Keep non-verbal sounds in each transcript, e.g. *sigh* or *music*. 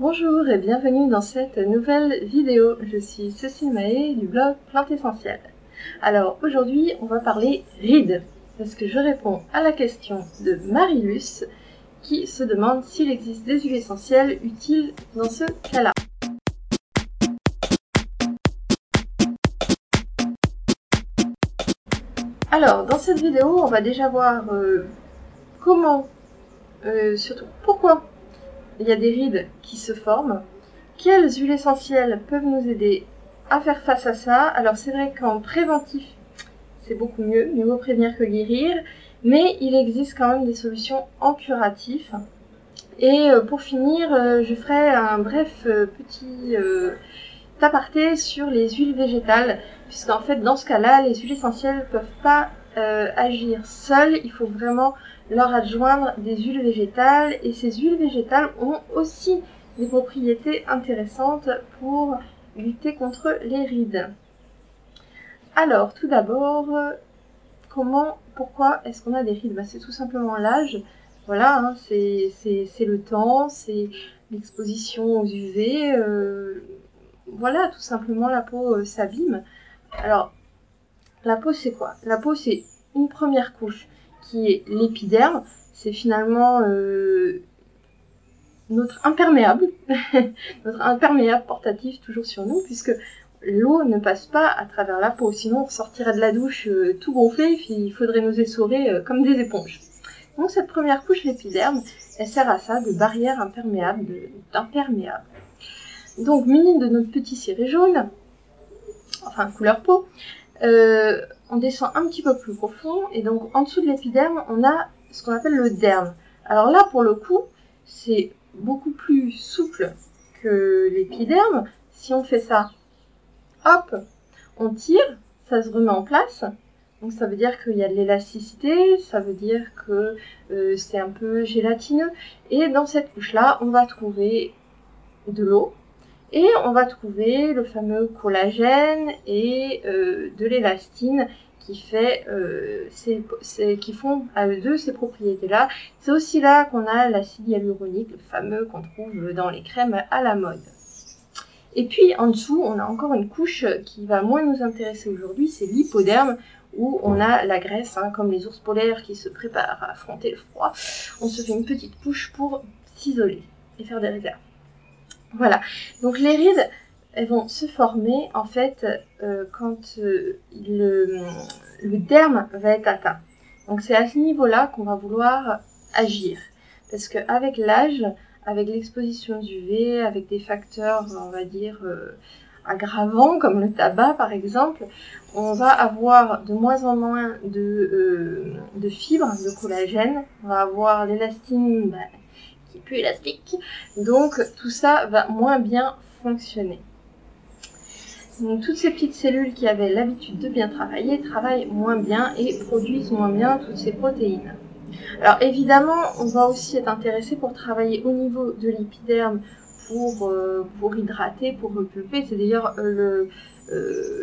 Bonjour et bienvenue dans cette nouvelle vidéo. Je suis Cécile Mahé du blog Plante Essentielle. Alors aujourd'hui on va parler rides parce que je réponds à la question de Marilus qui se demande s'il existe des huiles essentielles utiles dans ce cas-là. Alors dans cette vidéo on va déjà voir euh, comment, euh, surtout pourquoi il y a des rides qui se forment. Quelles huiles essentielles peuvent nous aider à faire face à ça? Alors c'est vrai qu'en préventif, c'est beaucoup mieux, mieux vaut prévenir que guérir, mais il existe quand même des solutions en curatif. Et euh, pour finir, euh, je ferai un bref euh, petit aparté sur les huiles végétales, puisqu'en fait dans ce cas-là, les huiles essentielles ne peuvent pas agir seules, il faut vraiment leur adjoindre des huiles végétales et ces huiles végétales ont aussi des propriétés intéressantes pour lutter contre les rides. Alors, tout d'abord, comment, pourquoi est-ce qu'on a des rides? Bah, C'est tout simplement l'âge. Voilà, hein, c'est le temps, c'est l'exposition aux UV. Euh, voilà, tout simplement, la peau euh, s'abîme. Alors, la peau, c'est quoi? La peau, c'est une première couche qui est l'épiderme. C'est finalement euh, notre imperméable, *laughs* notre imperméable portatif toujours sur nous, puisque l'eau ne passe pas à travers la peau. Sinon, on sortirait de la douche euh, tout gonflé, il faudrait nous essorer euh, comme des éponges. Donc cette première couche, l'épiderme, elle sert à ça, de barrière imperméable, d'imperméable. Donc munie de notre petit ciré jaune, enfin couleur peau, on descend un petit peu plus profond et donc en dessous de l'épiderme, on a ce qu'on appelle le derme. Alors là, pour le coup, c'est beaucoup plus souple que l'épiderme. Si on fait ça, hop, on tire, ça se remet en place. Donc ça veut dire qu'il y a de l'élasticité, ça veut dire que euh, c'est un peu gélatineux. Et dans cette couche-là, on va trouver de l'eau, et on va trouver le fameux collagène et euh, de l'élastine qui fait euh, qui font à eux ces propriétés-là. C'est aussi là qu'on a l'acide hyaluronique, le fameux qu'on trouve dans les crèmes à la mode. Et puis en dessous, on a encore une couche qui va moins nous intéresser aujourd'hui, c'est l'hypoderme, où on a la graisse, hein, comme les ours polaires qui se préparent à affronter le froid. On se fait une petite couche pour s'isoler et faire des réserves. Voilà. Donc les rides, elles vont se former en fait euh, quand euh, le, le, derme va être atteint. Donc c'est à ce niveau-là qu'on va vouloir agir. Parce qu'avec l'âge, avec l'exposition UV, avec des facteurs, on va dire, euh, aggravants comme le tabac par exemple, on va avoir de moins en moins de, de fibres, de collagène, on va avoir l'élastine bah, plus élastique. Donc tout ça va moins bien fonctionner. Donc toutes ces petites cellules qui avaient l'habitude de bien travailler travaillent moins bien et produisent moins bien toutes ces protéines. Alors évidemment, on va aussi être intéressé pour travailler au niveau de l'épiderme pour, euh, pour hydrater, pour repulper. C'est d'ailleurs euh, le,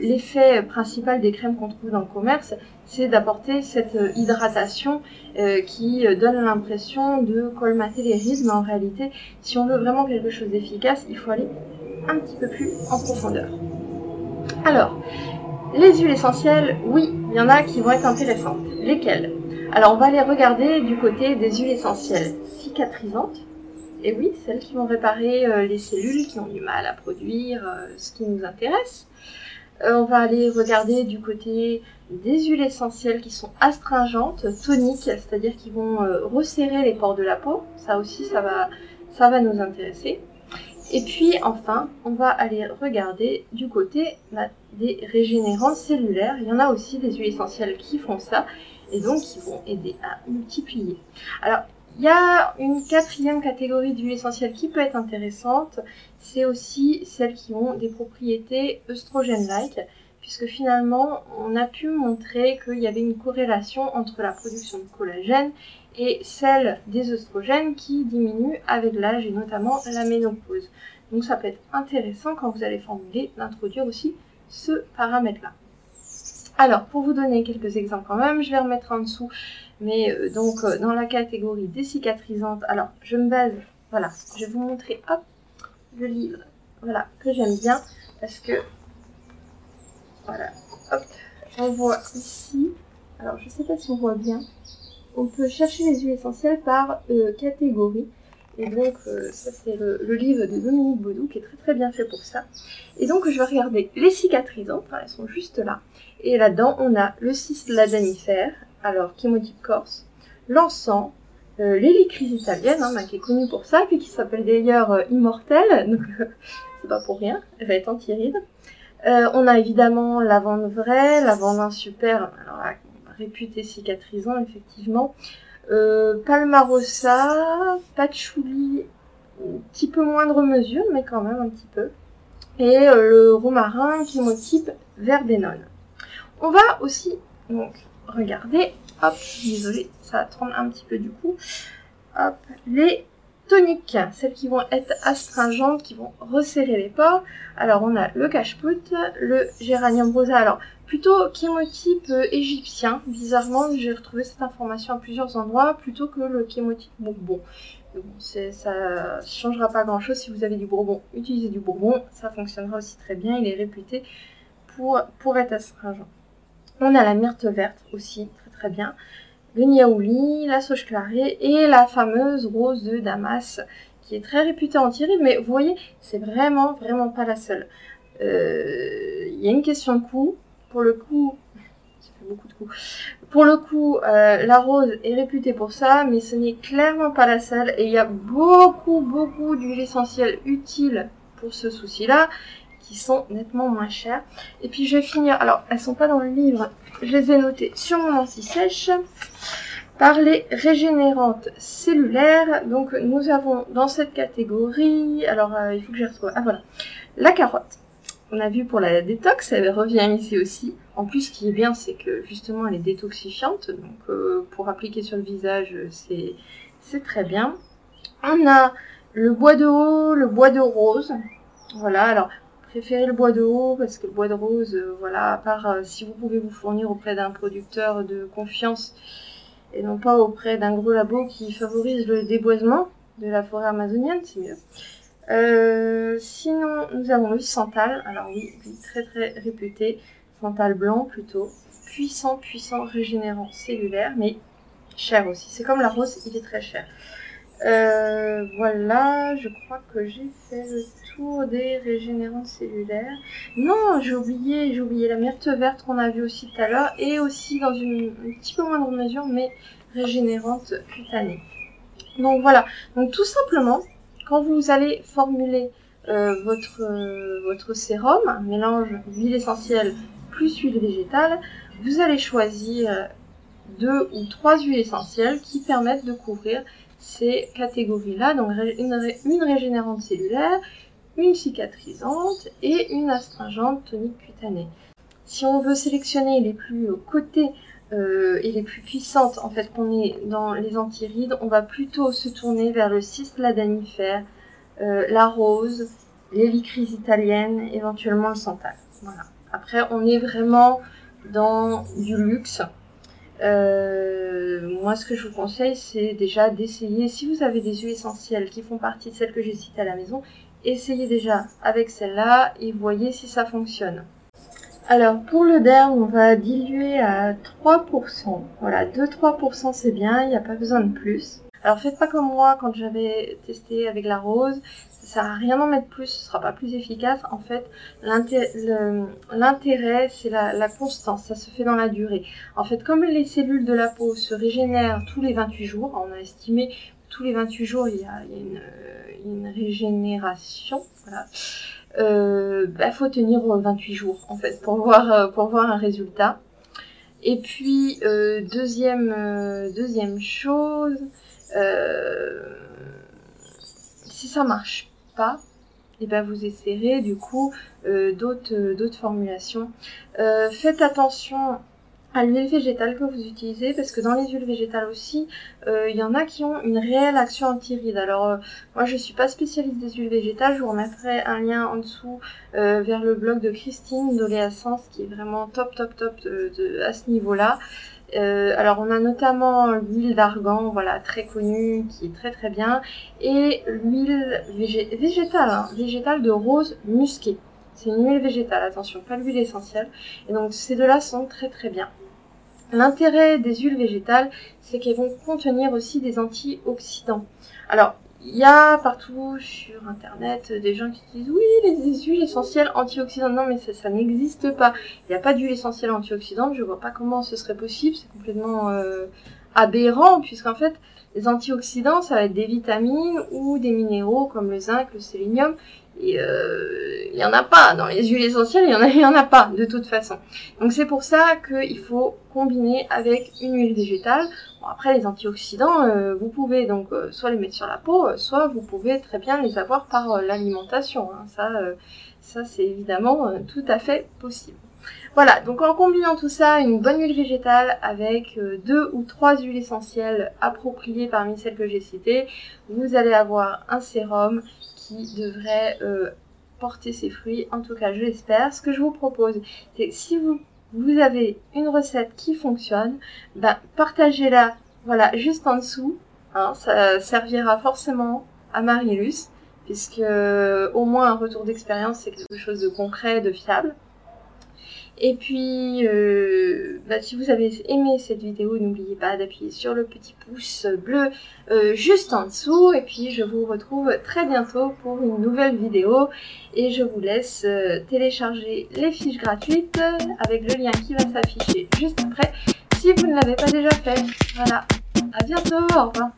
l'effet principal des crèmes qu'on trouve dans le commerce, c'est d'apporter cette euh, hydratation euh, qui donne l'impression de colmater les rides, mais en réalité, si on veut vraiment quelque chose d'efficace, il faut aller un petit peu plus en profondeur. Alors, les huiles essentielles, oui, il y en a qui vont être intéressantes. Lesquelles? Alors, on va aller regarder du côté des huiles essentielles cicatrisantes. Et oui, celles qui vont réparer les cellules qui ont du mal à produire ce qui nous intéresse. Euh, on va aller regarder du côté des huiles essentielles qui sont astringentes, toniques, c'est-à-dire qui vont euh, resserrer les pores de la peau. Ça aussi, ça va, ça va nous intéresser. Et puis enfin, on va aller regarder du côté bah, des régénérants cellulaires. Il y en a aussi des huiles essentielles qui font ça et donc qui vont aider à multiplier. Alors, il y a une quatrième catégorie d'huiles essentielles qui peut être intéressante, c'est aussi celles qui ont des propriétés œstrogènes-like, puisque finalement on a pu montrer qu'il y avait une corrélation entre la production de collagène et celle des œstrogènes qui diminuent avec l'âge et notamment la ménopause. Donc ça peut être intéressant quand vous allez formuler d'introduire aussi ce paramètre-là. Alors, pour vous donner quelques exemples quand même, je vais remettre en dessous mais euh, donc, euh, dans la catégorie des cicatrisantes, alors, je me base, voilà, je vais vous montrer, hop, le livre, voilà, que j'aime bien, parce que, voilà, hop, on voit ici, alors je sais pas si on voit bien, on peut chercher les huiles essentielles par euh, catégorie. Et donc, euh, ça c'est le, livre de Dominique Baudou qui est très très bien fait pour ça. Et donc, je vais regarder les cicatrisantes, elles sont juste là. Et là-dedans, on a le cisladamifère, alors chémotype corse, l'encens, euh, italienne, hein, bah, qui est connue pour ça, puis qui s'appelle d'ailleurs euh, immortelle, *laughs* donc c'est pas pour rien, elle va être antiride. Euh, on a évidemment lavande vraie, lavande super, alors réputé cicatrisant effectivement. Euh, Palmarosa, patchouli, un petit peu moindre mesure, mais quand même un petit peu. Et euh, le romarin qui type verbenone. On va aussi donc regarder, hop, désolé, ça tremble un petit peu du coup, hop, les toniques, celles qui vont être astringentes, qui vont resserrer les pores. Alors on a le cache le géranium rosa, alors plutôt chémotype euh, égyptien. Bizarrement, j'ai retrouvé cette information à plusieurs endroits, plutôt que le chémotype bourbon. Bon, ça changera pas grand chose si vous avez du bourbon. Utilisez du bourbon, ça fonctionnera aussi très bien. Il est réputé pour, pour être astringent. On a la myrte verte aussi, très très bien. Le niaouli, la sauge clarée et la fameuse rose de Damas qui est très réputée en tiride, mais vous voyez, c'est vraiment vraiment pas la seule. Euh, il y a une question de coût pour le coup, *laughs* ça fait beaucoup de coups. Pour le coup, euh, la rose est réputée pour ça, mais ce n'est clairement pas la seule. Et il y a beaucoup, beaucoup d'huiles essentielles utiles pour ce souci-là, sont nettement moins chères. Et puis je vais finir, alors elles sont pas dans le livre, je les ai notées sur mon anti-sèche par les régénérantes cellulaires. Donc nous avons dans cette catégorie, alors euh, il faut que je retrouve, ah voilà, la carotte, on a vu pour la détox, elle revient ici aussi. En plus, ce qui est bien, c'est que justement, elle est détoxifiante. Donc, euh, pour appliquer sur le visage, c'est très bien. On a le bois de haut, le bois de rose. Voilà, alors, préférez le bois de haut parce que le bois de rose, euh, voilà, à part euh, si vous pouvez vous fournir auprès d'un producteur de confiance et non pas auprès d'un gros labo qui favorise le déboisement de la forêt amazonienne, c'est mieux. Euh, sinon, nous avons le santal. Alors oui, très très réputé. Santal blanc plutôt. Puissant, puissant, régénérant, cellulaire, mais cher aussi. C'est comme la rose, il est très cher. Euh, voilà, je crois que j'ai fait le tour des régénérants cellulaires. Non, j'ai oublié, la myrte verte qu'on a vu aussi tout à l'heure, et aussi dans une, une petit peu moindre mesure, mais régénérante cutanée. Donc voilà, donc tout simplement, quand vous allez formuler euh, votre, euh, votre sérum, un mélange d'huile essentielle plus huile végétale, vous allez choisir deux ou trois huiles essentielles qui permettent de couvrir ces catégories-là, donc une, régénérante cellulaire, une cicatrisante et une astringente tonique cutanée. Si on veut sélectionner les plus cotées euh, et les plus puissantes, en fait, qu'on est dans les antirides, on va plutôt se tourner vers le cispladanifère, euh, la rose, l'hélicrise italienne, éventuellement le santal. Voilà. Après, on est vraiment dans du luxe. Euh, moi, ce que je vous conseille, c'est déjà d'essayer, si vous avez des huiles essentielles qui font partie de celles que j'ai citées à la maison, essayez déjà avec celle-là et voyez si ça fonctionne. Alors pour le derme, on va diluer à 3%. Voilà, 2-3% c'est bien, il n'y a pas besoin de plus. Alors faites pas comme moi quand j'avais testé avec la rose, ça sert à rien d'en mettre plus, ce sera pas plus efficace. En fait, l'intérêt c'est la, constance, ça se fait dans la durée. En fait, comme les cellules de la peau se régénèrent tous les 28 jours, on a estimé tous les 28 jours il y a, une, régénération. Voilà euh, bah, faut tenir 28 jours en fait pour voir euh, pour voir un résultat. Et puis euh, deuxième euh, deuxième chose, si ça marche pas, et eh ben vous essayerez du coup d'autres d'autres formulations. faites attention à l'huile végétale que vous utilisez parce que dans les huiles végétales aussi, euh, il y en a qui ont une réelle action antiride. Alors euh, moi je suis pas spécialiste des huiles végétales, je vous remettrai un lien en dessous euh, vers le blog de Christine d'Oléascence qui est vraiment top top top à ce niveau-là. Euh, alors on a notamment l'huile d'argan, voilà, très connue, qui est très très bien, et l'huile végétale, hein, végétale de rose musquée. C'est une huile végétale, attention, pas l'huile essentielle. Et donc ces deux-là sont très très bien. L'intérêt des huiles végétales, c'est qu'elles vont contenir aussi des antioxydants. Alors, il y a partout sur internet des gens qui disent oui, les huiles essentielles antioxydantes. Non, mais ça, ça n'existe pas. Il n'y a pas d'huile essentielle antioxydante. Je vois pas comment ce serait possible. C'est complètement euh, aberrant, puisqu'en fait, les antioxydants, ça va être des vitamines ou des minéraux comme le zinc, le sélénium. Et euh, il n'y en a pas dans les huiles essentielles, il n'y en, a, y en a pas de toute façon. Donc c'est pour ça qu'il faut combiner avec une huile végétale. Bon, après les antioxydants, euh, vous pouvez donc euh, soit les mettre sur la peau, soit vous pouvez très bien les avoir par l'alimentation. Hein. Ça, ça c'est évidemment tout à fait possible. Voilà, donc en combinant tout ça, une bonne huile végétale avec deux ou trois huiles essentielles appropriées parmi celles que j'ai citées, vous allez avoir un sérum devrait euh, porter ses fruits. En tout cas, je l'espère. Ce que je vous propose, c'est si vous, vous avez une recette qui fonctionne, ben, partagez-la voilà, juste en dessous. Hein, ça servira forcément à Marilus, puisque euh, au moins un retour d'expérience, c'est quelque chose de concret, de fiable. Et puis, euh, bah, si vous avez aimé cette vidéo, n'oubliez pas d'appuyer sur le petit pouce bleu euh, juste en dessous. Et puis, je vous retrouve très bientôt pour une nouvelle vidéo. Et je vous laisse euh, télécharger les fiches gratuites avec le lien qui va s'afficher juste après si vous ne l'avez pas déjà fait. Voilà, à bientôt, au revoir.